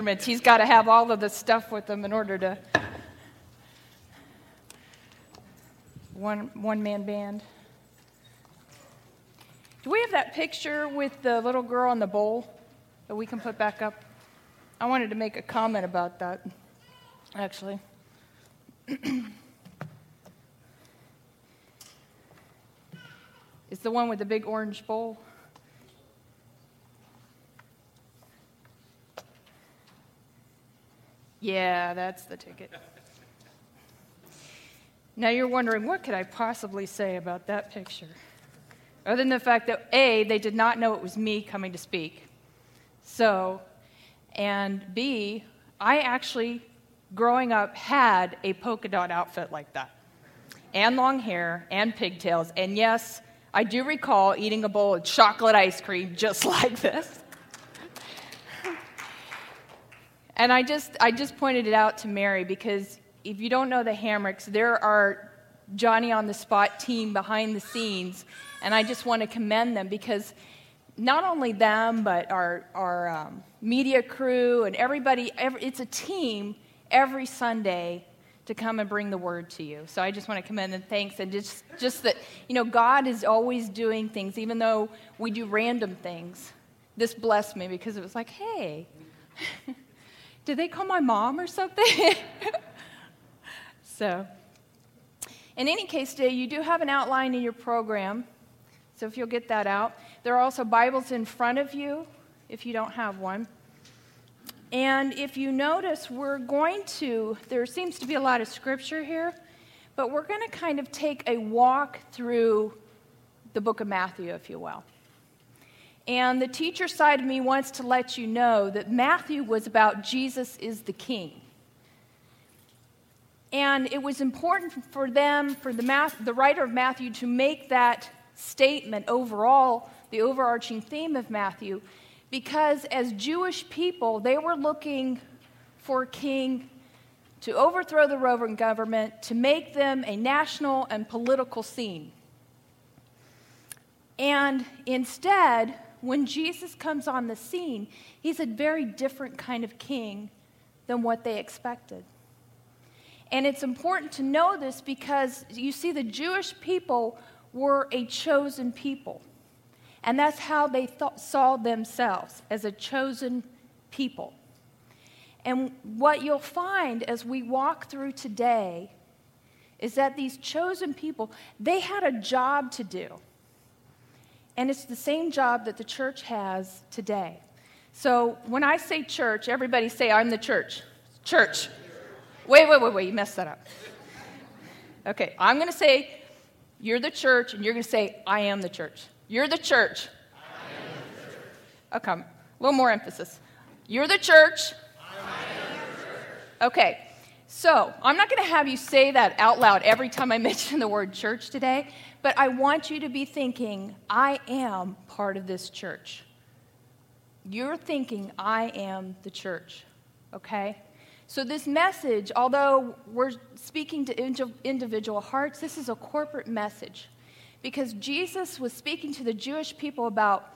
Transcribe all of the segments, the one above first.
He's got to have all of the stuff with him in order to. One, one man band. Do we have that picture with the little girl in the bowl that we can put back up? I wanted to make a comment about that, actually. it's the one with the big orange bowl. Yeah, that's the ticket. Now you're wondering, what could I possibly say about that picture? Other than the fact that, A, they did not know it was me coming to speak. So, and B, I actually, growing up, had a polka dot outfit like that, and long hair, and pigtails. And yes, I do recall eating a bowl of chocolate ice cream just like this. And I just, I just pointed it out to Mary because if you don't know the Hamricks, there are Johnny on the spot team behind the scenes, and I just want to commend them because not only them, but our, our um, media crew and everybody, every, it's a team every Sunday to come and bring the word to you. So I just want to commend them, thanks, and just, just that, you know, God is always doing things, even though we do random things. This blessed me because it was like, hey, did they call my mom or something? so, in any case, today you do have an outline in your program. So, if you'll get that out, there are also Bibles in front of you if you don't have one. And if you notice, we're going to, there seems to be a lot of scripture here, but we're going to kind of take a walk through the book of Matthew, if you will. And the teacher side of me wants to let you know that Matthew was about Jesus is the king. And it was important for them, for the, math, the writer of Matthew, to make that statement overall, the overarching theme of Matthew, because as Jewish people, they were looking for a king to overthrow the Roman government, to make them a national and political scene. And instead, when Jesus comes on the scene, he's a very different kind of king than what they expected. And it's important to know this because you see, the Jewish people were a chosen people. And that's how they thought, saw themselves as a chosen people. And what you'll find as we walk through today is that these chosen people, they had a job to do. And it's the same job that the church has today. So when I say church, everybody say, I'm the church. Church. Wait, wait, wait, wait, you messed that up. Okay, I'm going to say, You're the church, and you're going to say, I am the church. You're the church. Oh, the church. Okay, a little more emphasis. You're the church. The church. Okay, so I'm not going to have you say that out loud every time I mention the word church today but I want you to be thinking, I am part of this church. You're thinking, I am the church, okay? So, this message, although we're speaking to individual hearts, this is a corporate message because Jesus was speaking to the Jewish people about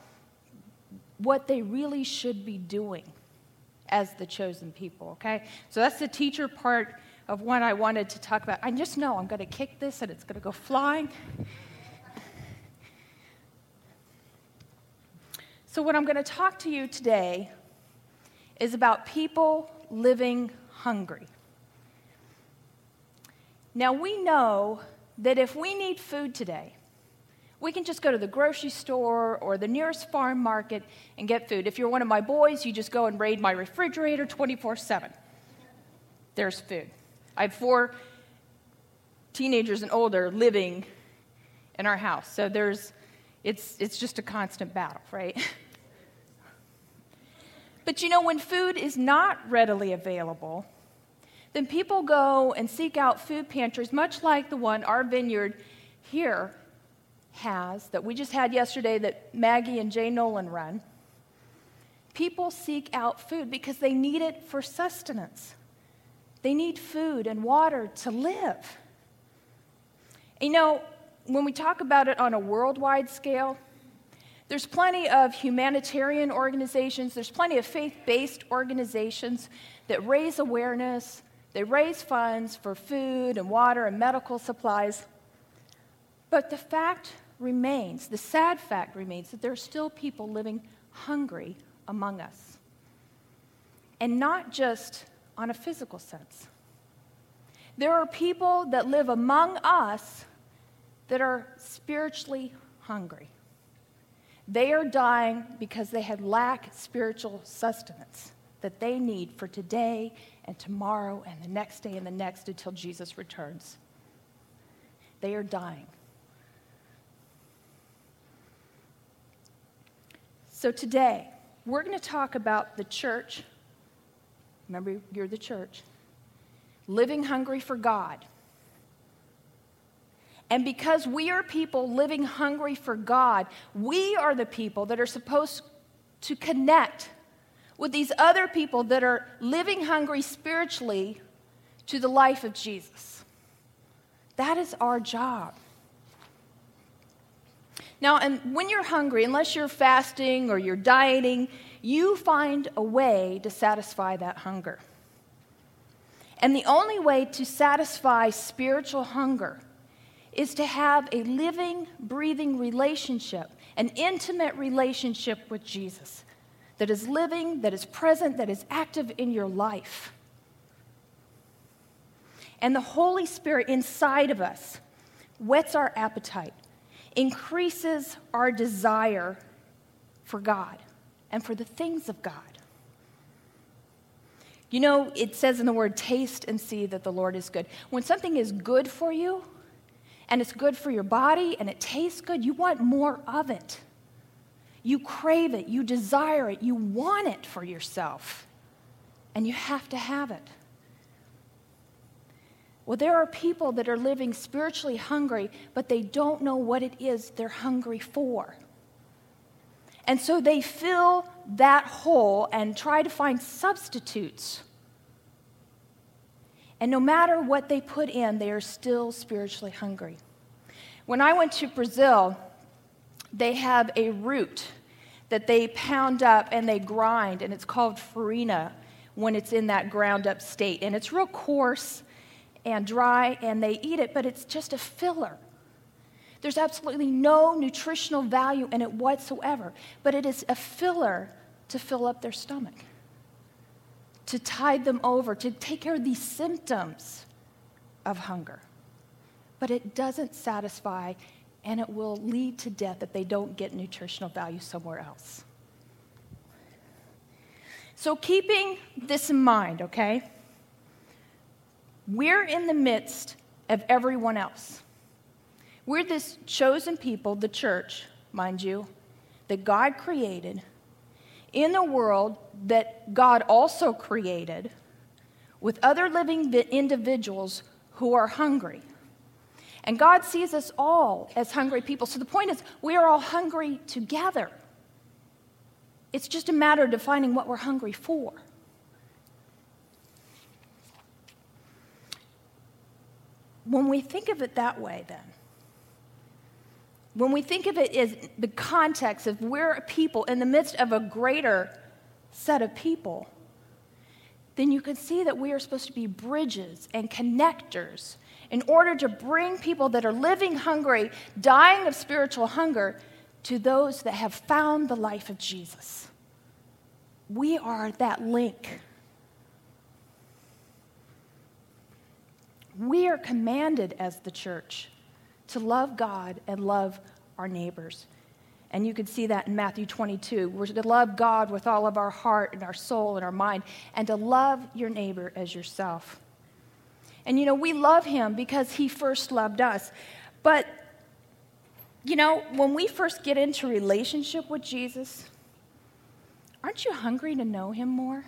what they really should be doing as the chosen people, okay? So, that's the teacher part of what I wanted to talk about. I just know I'm going to kick this and it's going to go flying. So, what I'm going to talk to you today is about people living hungry. Now, we know that if we need food today, we can just go to the grocery store or the nearest farm market and get food. If you're one of my boys, you just go and raid my refrigerator 24 7. There's food. I have four teenagers and older living in our house. So there's, it's, it's just a constant battle, right? but you know, when food is not readily available, then people go and seek out food pantries, much like the one our vineyard here has, that we just had yesterday, that Maggie and Jay Nolan run. People seek out food because they need it for sustenance. They need food and water to live. You know, when we talk about it on a worldwide scale, There's plenty of humanitarian organizations, there's plenty of faith based organizations that raise awareness, they raise funds for food and water and medical supplies. But the fact remains, the sad fact remains, that there are still people living hungry among us. And not just on a physical sense. There are people that live among us that are spiritually hungry. They are dying because they have lack spiritual sustenance that they need for today and tomorrow and the next day and the next until Jesus returns. They are dying. So today, we're going to talk about the church. Remember, you're the church. Living hungry for God. And because we are people living hungry for God, we are the people that are supposed to connect with these other people that are living hungry spiritually to the life of Jesus. That is our job. Now, and when you're hungry, unless you're fasting or you're dieting, you find a way to satisfy that hunger. And the only way to satisfy spiritual hunger is to have a living, breathing relationship, an intimate relationship with Jesus that is living, that is present, that is active in your life. And the Holy Spirit inside of us whets our appetite, increases our desire for God and for the things of God. You know, it says in the word, taste and see that the Lord is good. When something is good for you, and it's good for your body, and it tastes good, you want more of it. You crave it, you desire it, you want it for yourself, and you have to have it. Well, there are people that are living spiritually hungry, but they don't know what it is they're hungry for. And so they fill that hole and try to find substitutes. And no matter what they put in, they are still spiritually hungry. When I went to Brazil, they have a root that they pound up and they grind, and it's called farina when it's in that ground up state. And it's real coarse and dry, and they eat it, but it's just a filler. There's absolutely no nutritional value in it whatsoever, but it is a filler to fill up their stomach, to tide them over, to take care of these symptoms of hunger. But it doesn't satisfy, and it will lead to death if they don't get nutritional value somewhere else. So, keeping this in mind, okay? We're in the midst of everyone else. We're this chosen people, the church, mind you, that God created in a world that God also created with other living individuals who are hungry. And God sees us all as hungry people. So the point is, we are all hungry together. It's just a matter of defining what we're hungry for. When we think of it that way, then, when we think of it as the context of we're a people in the midst of a greater set of people, then you can see that we are supposed to be bridges and connectors in order to bring people that are living hungry, dying of spiritual hunger, to those that have found the life of Jesus. We are that link. We are commanded as the church to love God and love our neighbors. And you can see that in Matthew 22. We're to love God with all of our heart and our soul and our mind, and to love your neighbor as yourself. And you know, we love him because he first loved us. But, you know, when we first get into relationship with Jesus, aren't you hungry to know him more?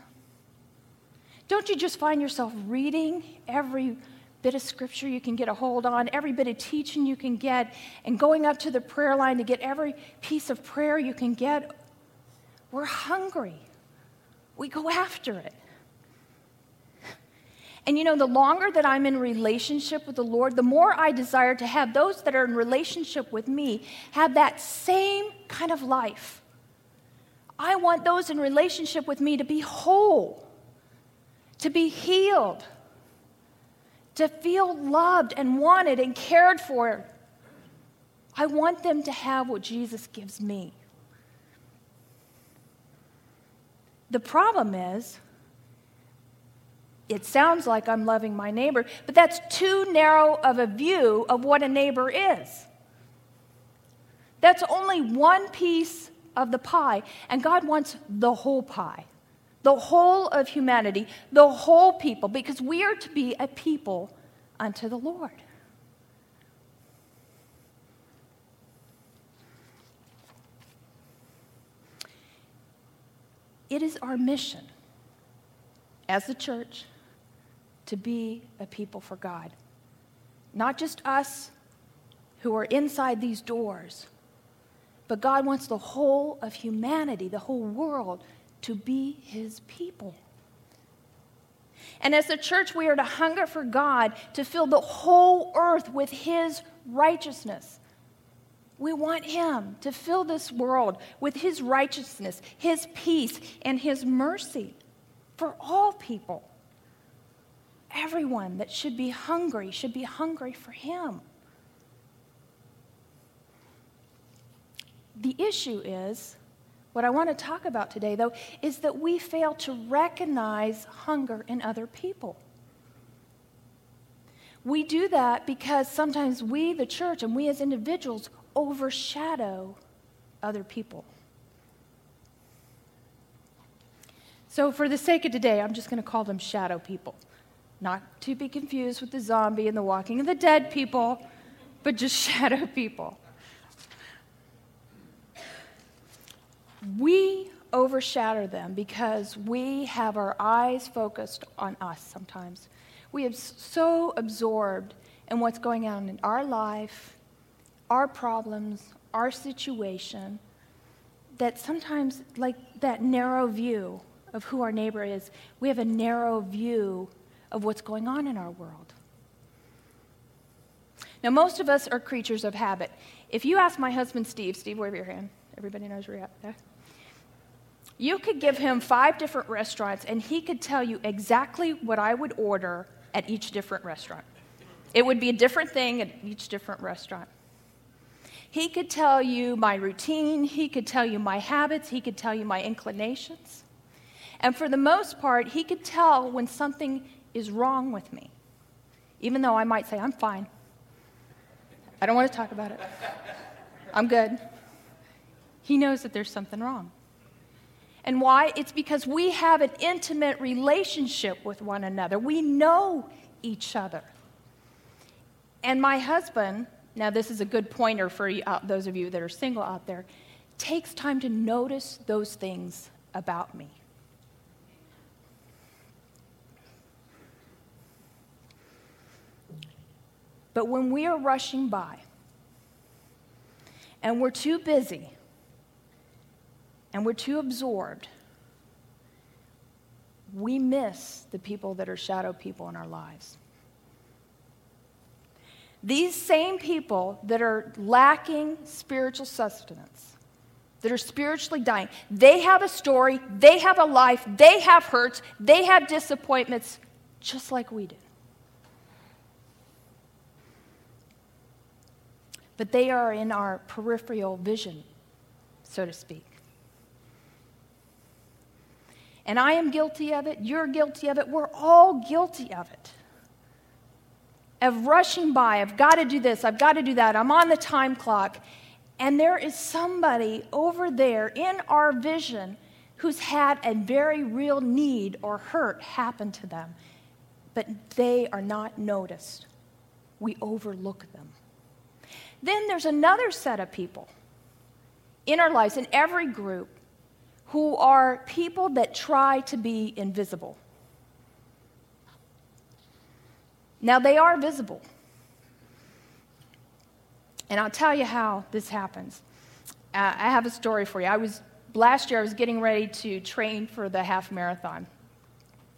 Don't you just find yourself reading every bit of scripture you can get a hold on, every bit of teaching you can get, and going up to the prayer line to get every piece of prayer you can get. We're hungry. We go after it. And you know, the longer that I'm in relationship with the Lord, the more I desire to have those that are in relationship with me have that same kind of life. I want those in relationship with me to be whole, to be healed, to feel loved and wanted and cared for. I want them to have what Jesus gives me. The problem is, it sounds like I'm loving my neighbor, but that's too narrow of a view of what a neighbor is. That's only one piece of the pie, and God wants the whole pie, the whole of humanity, the whole people, because we are to be a people unto the Lord. It is our mission as the church to be a people for God. Not just us who are inside these doors, but God wants the whole of humanity, the whole world, to be his people. And as the church, we are to hunger for God to fill the whole earth with his righteousness. We want him to fill this world with his righteousness, his peace, and his mercy for all people. Everyone that should be hungry should be hungry for him. The issue is, what I want to talk about today, though, is that we fail to recognize hunger in other people. We do that because sometimes we, the church, and we as individuals overshadow other people. So, for the sake of today, I'm just going to call them shadow people. Not to be confused with the zombie and the walking of the dead people, but just shadow people. We overshadow them because we have our eyes focused on us sometimes. We have so absorbed in what's going on in our life, our problems, our situation, that sometimes, like that narrow view of who our neighbor is, we have a narrow view of what's going on in our world. Now, most of us are creatures of habit. If you ask my husband, Steve, Steve, wave your hand. Everybody knows where you're at. You could give him five different restaurants, and he could tell you exactly what I would order at each different restaurant. It would be a different thing at each different restaurant. He could tell you my routine, he could tell you my habits, he could tell you my inclinations. And for the most part, he could tell when something is wrong with me, even though I might say, I'm fine. I don't want to talk about it. I'm good. He knows that there's something wrong. And why? It's because we have an intimate relationship with one another. We know each other. And my husband, now this is a good pointer for uh, those of you that are single out there, takes time to notice those things about me. But when we are rushing by and we're too busy and we're too absorbed, we miss the people that are shadow people in our lives. These same people that are lacking spiritual sustenance, that are spiritually dying, they have a story, they have a life, they have hurts, they have disappointments, just like we do. but they are in our peripheral vision, so to speak. And I am guilty of it, you're guilty of it, we're all guilty of it. Of rushing by, I've got to do this, I've got to do that, I'm on the time clock. And there is somebody over there in our vision who's had a very real need or hurt happen to them, but they are not noticed. We overlook them. Then there's another set of people in our lives, in every group, who are people that try to be invisible. Now, they are visible. And I'll tell you how this happens. Uh, I have a story for you. I was last year I was getting ready to train for the half marathon.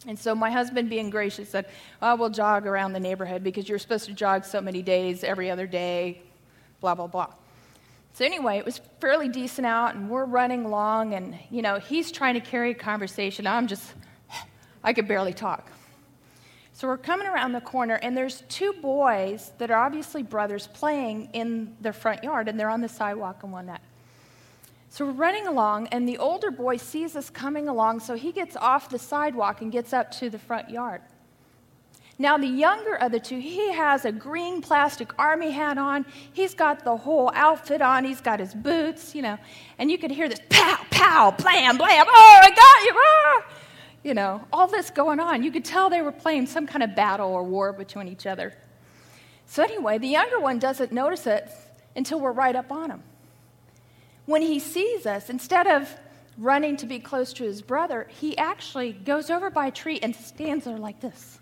And so my husband, being gracious, said, oh, we'll jog around the neighborhood because you're supposed to jog so many days every other day, blah, blah, blah. So anyway, it was fairly decent out, and we're running along, and, you know, he's trying to carry a conversation. I'm just, I could barely talk. So we're coming around the corner, and there's two boys that are obviously brothers playing in their front yard, and they're on the sidewalk and whatnot. So we're running along, and the older boy sees us coming along, so he gets off the sidewalk and gets up to the front yard. Now, the younger of the two, he has a green plastic army hat on. He's got the whole outfit on. He's got his boots, you know. And you could hear this pow, pow, blam, blam. Oh, I got you. Ah! you know, all this going on. You could tell they were playing some kind of battle or war between each other. So, anyway, the younger one doesn't notice it until we're right up on him. When he sees us, instead of running to be close to his brother, he actually goes over by a tree and stands there like this.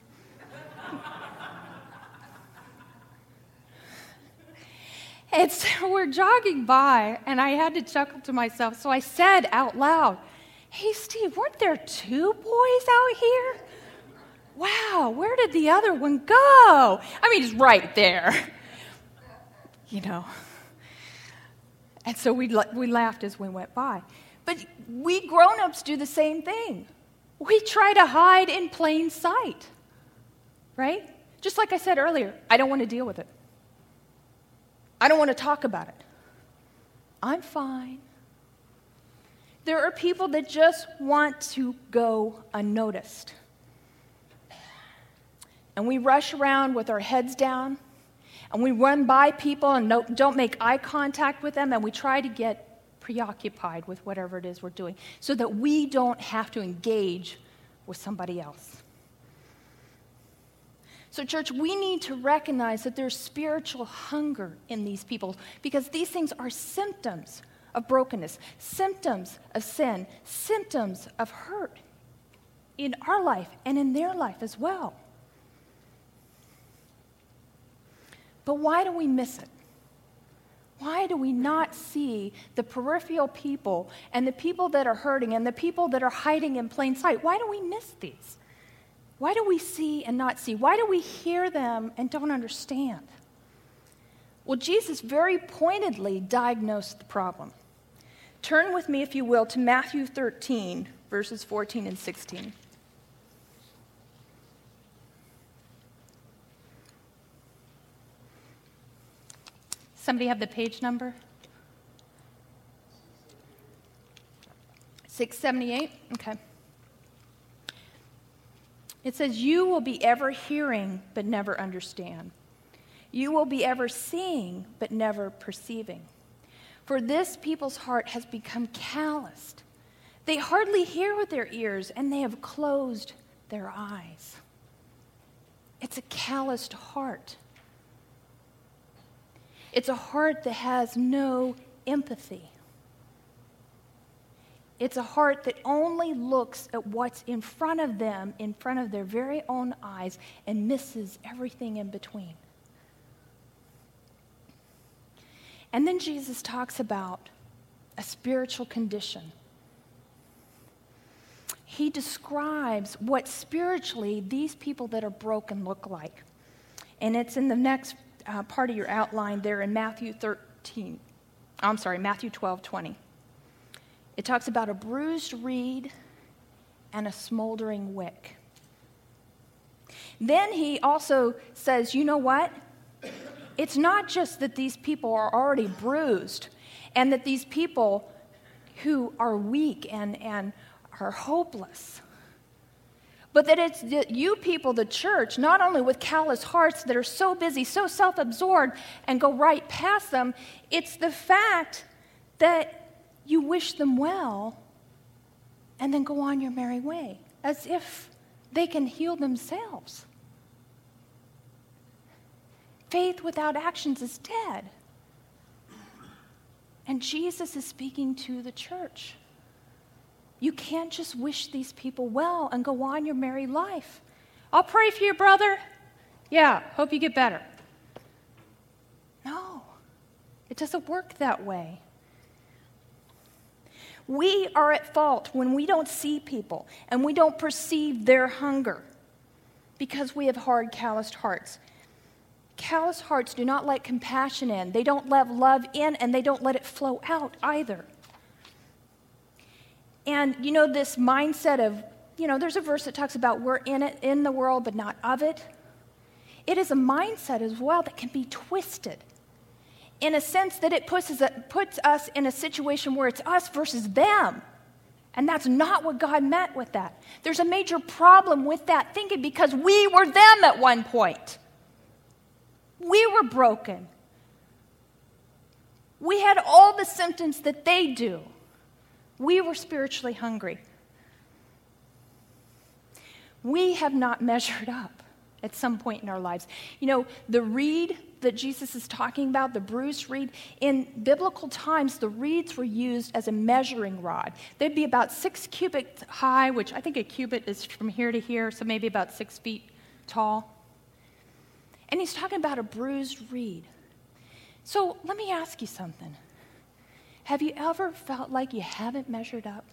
And so we're jogging by, and I had to chuckle to myself. So I said out loud, Hey, Steve, weren't there two boys out here? Wow, where did the other one go? I mean, he's right there. You know. And so we, we laughed as we went by. But we grown ups do the same thing. We try to hide in plain sight, right? Just like I said earlier, I don't want to deal with it. I don't want to talk about it. I'm fine. There are people that just want to go unnoticed. And we rush around with our heads down, and we run by people and don't make eye contact with them, and we try to get preoccupied with whatever it is we're doing so that we don't have to engage with somebody else. So, church, we need to recognize that there's spiritual hunger in these people because these things are symptoms of brokenness, symptoms of sin, symptoms of hurt in our life and in their life as well. But why do we miss it? Why do we not see the peripheral people and the people that are hurting and the people that are hiding in plain sight? Why do we miss these? Why do we see and not see? Why do we hear them and don't understand? Well, Jesus very pointedly diagnosed the problem. Turn with me, if you will, to Matthew 13, verses 14 and 16. Somebody have the page number? 678? Okay. It says, You will be ever hearing, but never understand. You will be ever seeing, but never perceiving. For this people's heart has become calloused. They hardly hear with their ears, and they have closed their eyes. It's a calloused heart. It's a heart that has no empathy. It's a heart that only looks at what's in front of them, in front of their very own eyes, and misses everything in between. And then Jesus talks about a spiritual condition. He describes what spiritually these people that are broken look like. And it's in the next uh, part of your outline there in Matthew 13. I'm sorry, Matthew 12, 20. It talks about a bruised reed and a smoldering wick. Then he also says, you know what? it's not just that these people are already bruised and that these people who are weak and, and are hopeless, but that it's you people, the church, not only with callous hearts that are so busy, so self absorbed, and go right past them, it's the fact that you wish them well and then go on your merry way as if they can heal themselves. Faith without actions is dead. And Jesus is speaking to the church. You can't just wish these people well and go on your merry life. I'll pray for you, brother. Yeah, hope you get better. No, it doesn't work that way. We are at fault when we don't see people and we don't perceive their hunger because we have hard, calloused hearts. Calloused hearts do not let compassion in, they don't let love in, and they don't let it flow out either. And you know, this mindset of, you know, there's a verse that talks about we're in it, in the world, but not of it. It is a mindset as well that can be twisted in a sense that it puts us, in a situation where it's us versus them. And that's not what God meant with that. There's a major problem with that thinking because we were them at one point. We were broken. We had all the symptoms that they do. We were spiritually hungry. We have not measured up at some point in our lives. You know, the reed that Jesus is talking about, the bruised reed, in biblical times, the reeds were used as a measuring rod. They'd be about six cubits high, which I think a cubit is from here to here, so maybe about six feet tall. And he's talking about a bruised reed. So let me ask you something. Have you ever felt like you haven't measured up?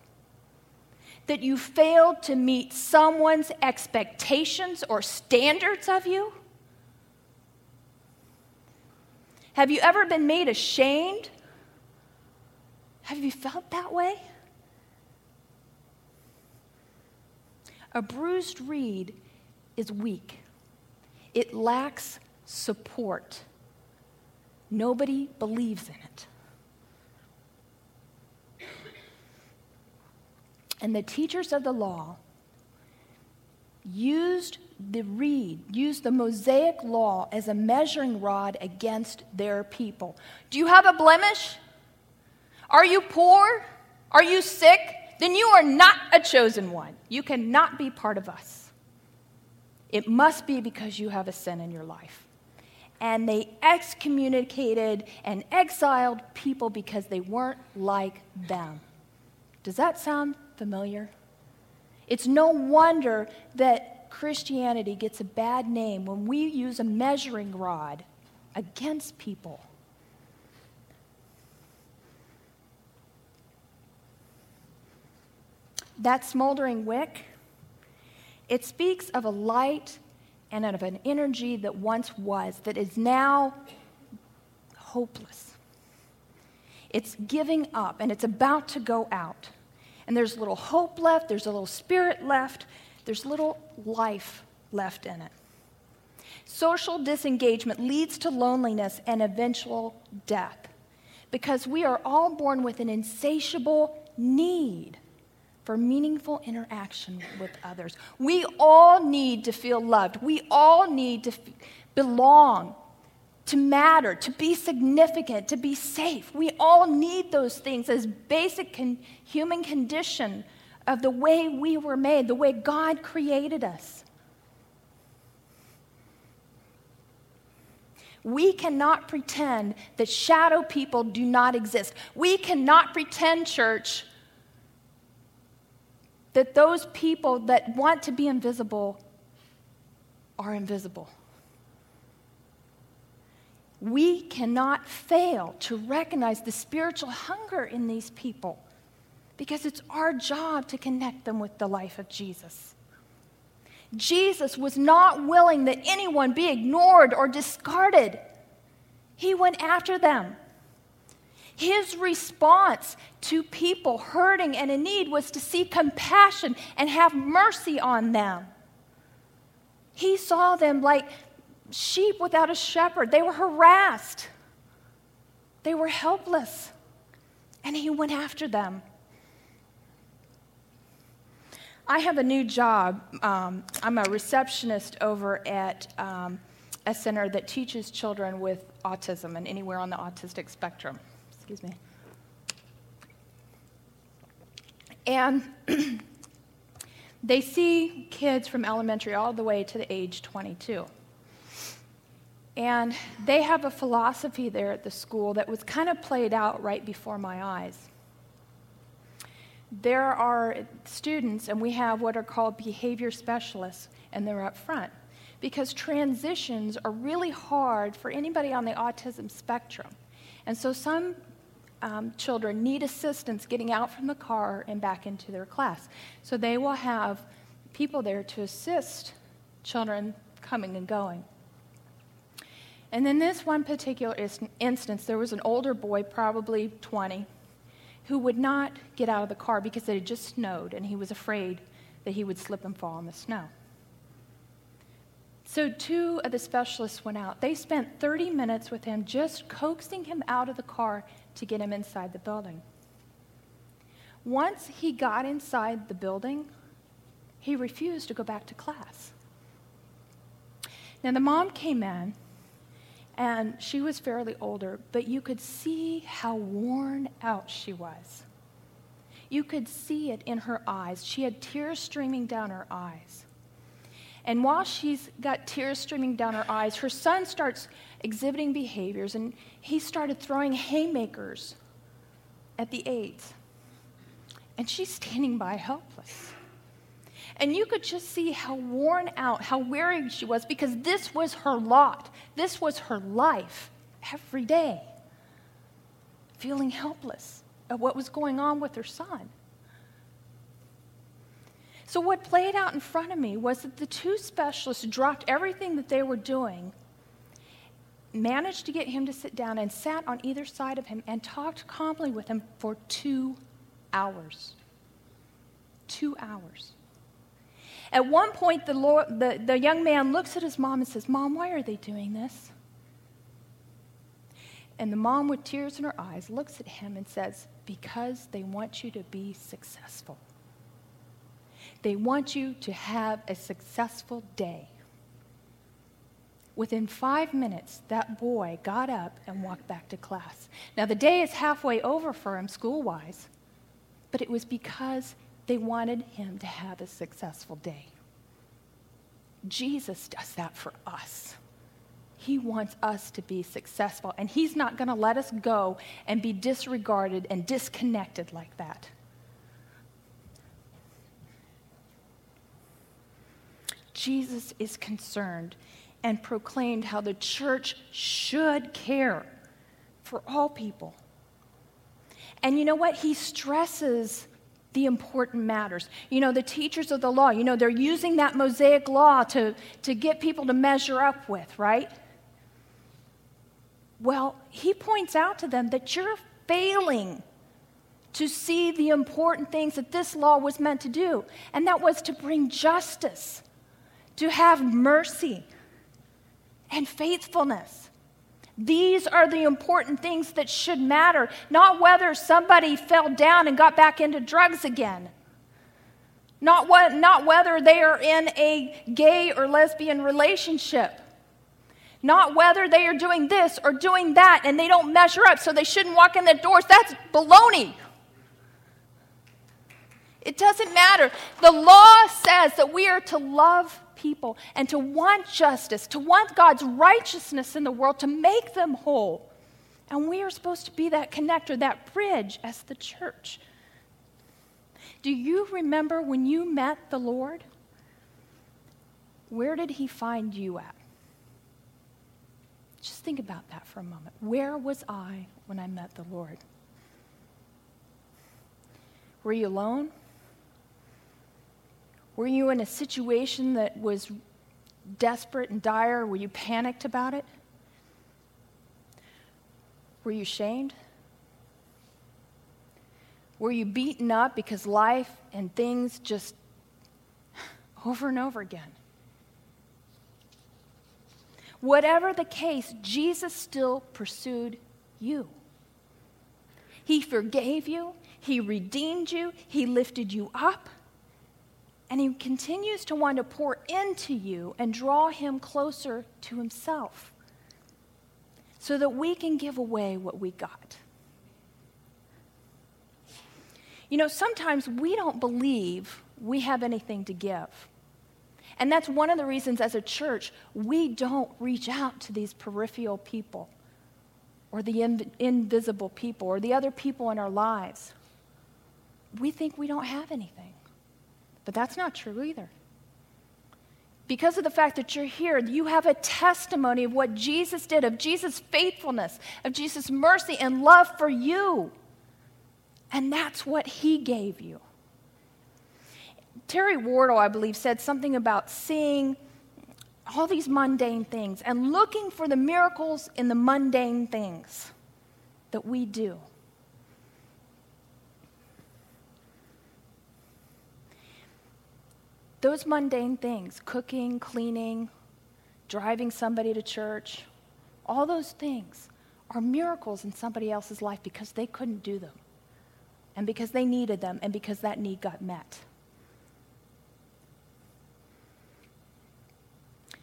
That you failed to meet someone's expectations or standards of you? Have you ever been made ashamed? Have you felt that way? A bruised reed is weak, it lacks support. Nobody believes in it. And the teachers of the law used the reed, used the Mosaic law as a measuring rod against their people. Do you have a blemish? Are you poor? Are you sick? Then you are not a chosen one. You cannot be part of us. It must be because you have a sin in your life. And they excommunicated and exiled people because they weren't like them. Does that sound familiar? It's no wonder that Christianity gets a bad name when we use a measuring rod against people. That smoldering wick, it speaks of a light and of an energy that once was, that is now hopeless. It's giving up and it's about to go out. And there's a little hope left, there's a little spirit left, there's little life left in it. Social disengagement leads to loneliness and eventual death because we are all born with an insatiable need for meaningful interaction with others. We all need to feel loved. We all need to f- belong to matter, to be significant, to be safe. We all need those things as basic con- human condition of the way we were made, the way God created us. We cannot pretend that shadow people do not exist. We cannot pretend, church, that those people that want to be invisible are invisible we cannot fail to recognize the spiritual hunger in these people because it's our job to connect them with the life of Jesus. Jesus was not willing that anyone be ignored or discarded. He went after them. His response to people hurting and in need was to see compassion and have mercy on them. He saw them like sheep without a shepherd. They were harassed, they were helpless, and he went after them. I have a new job. Um, I'm a receptionist over at um, a center that teaches children with autism and anywhere on the autistic spectrum. Excuse me. And they see kids from elementary all the way to the age 22. And they have a philosophy there at the school that was kind of played out right before my eyes. There are students, and we have what are called behavior specialists, and they're up front. Because transitions are really hard for anybody on the autism spectrum. And so some um, children need assistance getting out from the car and back into their class. So they will have people there to assist children coming and going. And in this one particular instance, there was an older boy, probably 20, who would not get out of the car because it had just snowed and he was afraid that he would slip and fall in the snow. So, two of the specialists went out. They spent 30 minutes with him just coaxing him out of the car to get him inside the building. Once he got inside the building, he refused to go back to class. Now, the mom came in, and she was fairly older, but you could see how worn out she was. You could see it in her eyes. She had tears streaming down her eyes. And while she's got tears streaming down her eyes, her son starts exhibiting behaviors, and he started throwing haymakers at the aides. And she's standing by helpless. And you could just see how worn out, how weary she was, because this was her lot. This was her life every day, feeling helpless at what was going on with her son. So, what played out in front of me was that the two specialists dropped everything that they were doing, managed to get him to sit down, and sat on either side of him and talked calmly with him for two hours. Two hours. At one point, the, Lord, the, the young man looks at his mom and says, Mom, why are they doing this? And the mom, with tears in her eyes, looks at him and says, Because they want you to be successful. They want you to have a successful day. Within five minutes, that boy got up and walked back to class. Now, the day is halfway over for him school wise, but it was because they wanted him to have a successful day. Jesus does that for us. He wants us to be successful, and He's not going to let us go and be disregarded and disconnected like that. Jesus is concerned and proclaimed how the church should care for all people. And you know what? He stresses the important matters. You know, the teachers of the law, you know, they're using that Mosaic law to, to get people to measure up with, right? Well, he points out to them that you're failing to see the important things that this law was meant to do, and that was to bring justice to have mercy and faithfulness. These are the important things that should matter, not whether somebody fell down and got back into drugs again. Not, what, not whether they are in a gay or lesbian relationship. Not whether they are doing this or doing that and they don't measure up, so they shouldn't walk in the doors. That's baloney. It doesn't matter. The law says that we are to love people and to want justice, to want God's righteousness in the world, to make them whole. And we are supposed to be that connector, that bridge as the church. Do you remember when you met the Lord? Where did he find you at? Just think about that for a moment. Where was I when I met the Lord? Were you alone? Were you in a situation that was desperate and dire? Were you panicked about it? Were you shamed? Were you beaten up because life and things just over and over again? Whatever the case, Jesus still pursued you. He forgave you, He redeemed you, He lifted you up. And he continues to want to pour into you and draw him closer to himself so that we can give away what we got. You know, sometimes we don't believe we have anything to give. And that's one of the reasons, as a church, we don't reach out to these peripheral people or the inv- invisible people or the other people in our lives. We think we don't have anything. But that's not true either. because of the fact that you're here, you have a testimony of what Jesus did, of Jesus' faithfulness, of Jesus' mercy and love for you. And that's what he gave you. Terry Wardle, I believe, said something about seeing all these mundane things and looking for the miracles in the mundane things that we do. Those mundane things, cooking, cleaning, driving somebody to church, all those things are miracles in somebody else's life because they couldn't do them and because they needed them and because that need got met.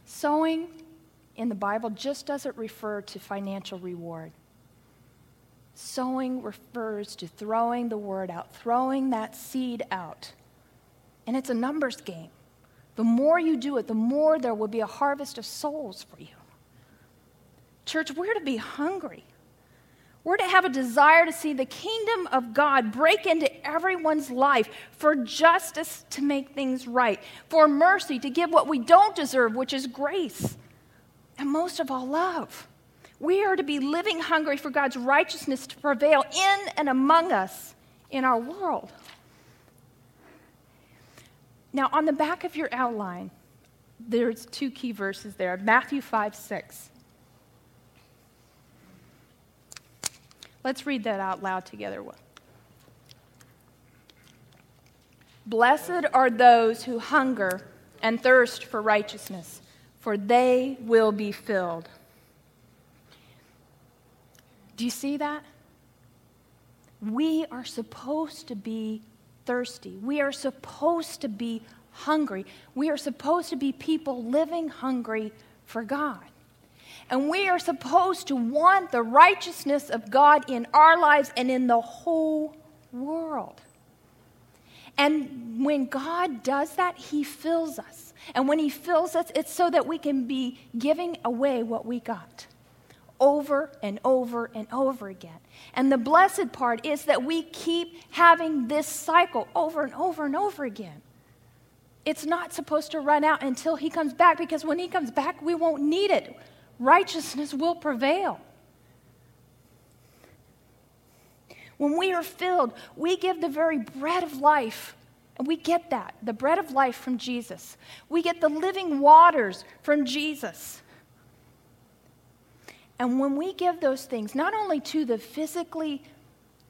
Sowing in the Bible just doesn't refer to financial reward. Sowing refers to throwing the word out, throwing that seed out and it's a numbers game. The more you do it, the more there will be a harvest of souls for you. Church, we're to be hungry. We're to have a desire to see the kingdom of God break into everyone's life, for justice to make things right, for mercy to give what we don't deserve, which is grace, and most of all, love. We are to be living hungry for God's righteousness to prevail in and among us in our world. Now, on the back of your outline, there's two key verses there Matthew 5 6. Let's read that out loud together. Blessed are those who hunger and thirst for righteousness, for they will be filled. Do you see that? We are supposed to be thirsty. We are supposed to be hungry. We are supposed to be people living hungry for God. And we are supposed to want the righteousness of God in our lives and in the whole world. And when God does that, He fills us. And when He fills us, it's so that we can be giving away what we got over and over and over again. And the blessed part is that we keep having this cycle over and over and over again. It's not supposed to run out until he comes back because when he comes back, we won't need it. Righteousness will prevail. When we are filled, we give the very bread of life. And we get that, the bread of life from Jesus. We get the living waters from Jesus. And when we give those things, not only to the physically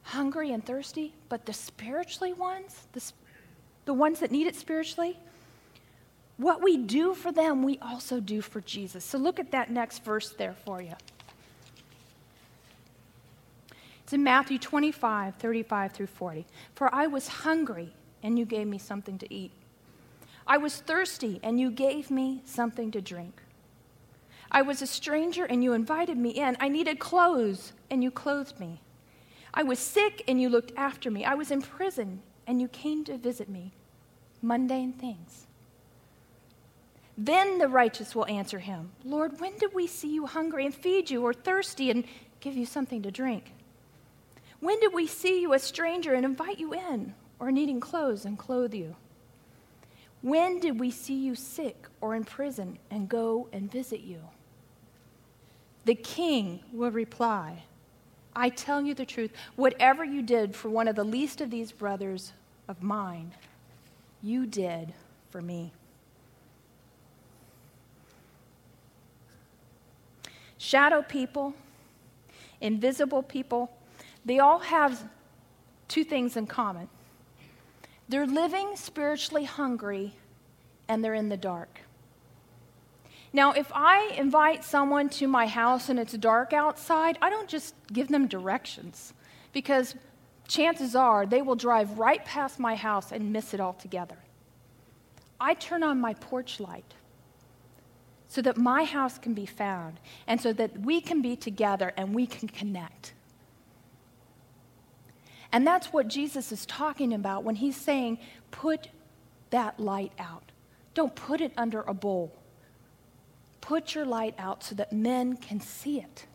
hungry and thirsty, but the spiritually ones, the, the ones that need it spiritually, what we do for them, we also do for Jesus. So look at that next verse there for you. It's in Matthew 25, 35 through 40. For I was hungry, and you gave me something to eat. I was thirsty, and you gave me something to drink. I was a stranger and you invited me in. I needed clothes and you clothed me. I was sick and you looked after me. I was in prison and you came to visit me. Mundane things. Then the righteous will answer him Lord, when did we see you hungry and feed you, or thirsty and give you something to drink? When did we see you a stranger and invite you in, or needing clothes and clothe you? When did we see you sick or in prison and go and visit you? The king will reply, I tell you the truth, whatever you did for one of the least of these brothers of mine, you did for me. Shadow people, invisible people, they all have two things in common. They're living spiritually hungry and they're in the dark. Now, if I invite someone to my house and it's dark outside, I don't just give them directions because chances are they will drive right past my house and miss it altogether. I turn on my porch light so that my house can be found and so that we can be together and we can connect. And that's what Jesus is talking about when he's saying, put that light out. Don't put it under a bowl. Put your light out so that men can see it.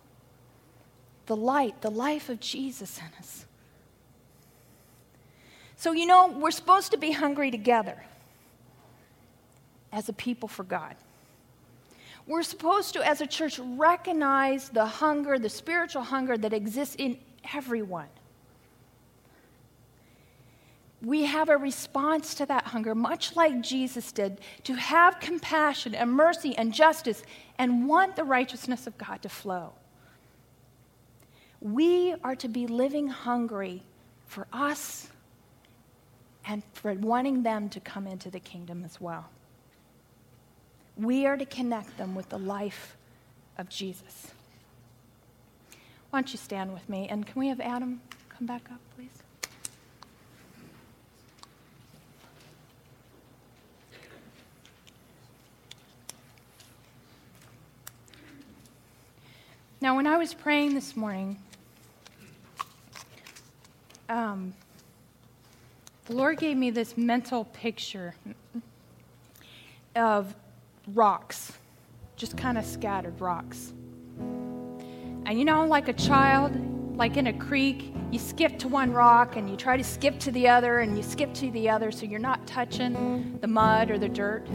The light, the life of Jesus in us. So, you know, we're supposed to be hungry together. as a people for God. We're supposed to, as a church, recognize the hunger, the spiritual hunger that exists in everyone. We have a response to that hunger, much like Jesus did, to have compassion and mercy and justice and want the righteousness of God to flow. We are to be living hungry for us and for wanting them to come into the kingdom as well. We are to connect them with the life of Jesus. Why don't you stand with me? And can we have Adam come back up, please? Now, when I was praying this morning, um, the Lord gave me this mental picture of rocks, just kind of scattered rocks. And you know, like a child, like in a creek, you skip to one rock and you try to skip to the other and you skip to the other so you're not touching the mud or the dirt.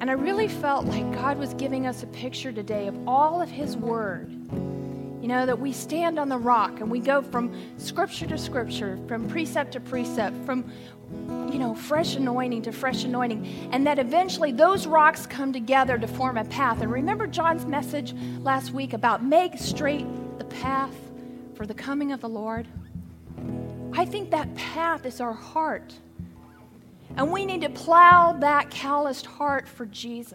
And I really felt like God was giving us a picture today of all of His Word. You know, that we stand on the rock and we go from scripture to scripture, from precept to precept, from, you know, fresh anointing to fresh anointing, and that eventually those rocks come together to form a path. And remember John's message last week about make straight the path for the coming of the Lord? I think that path is our heart. And we need to plow that calloused heart for Jesus.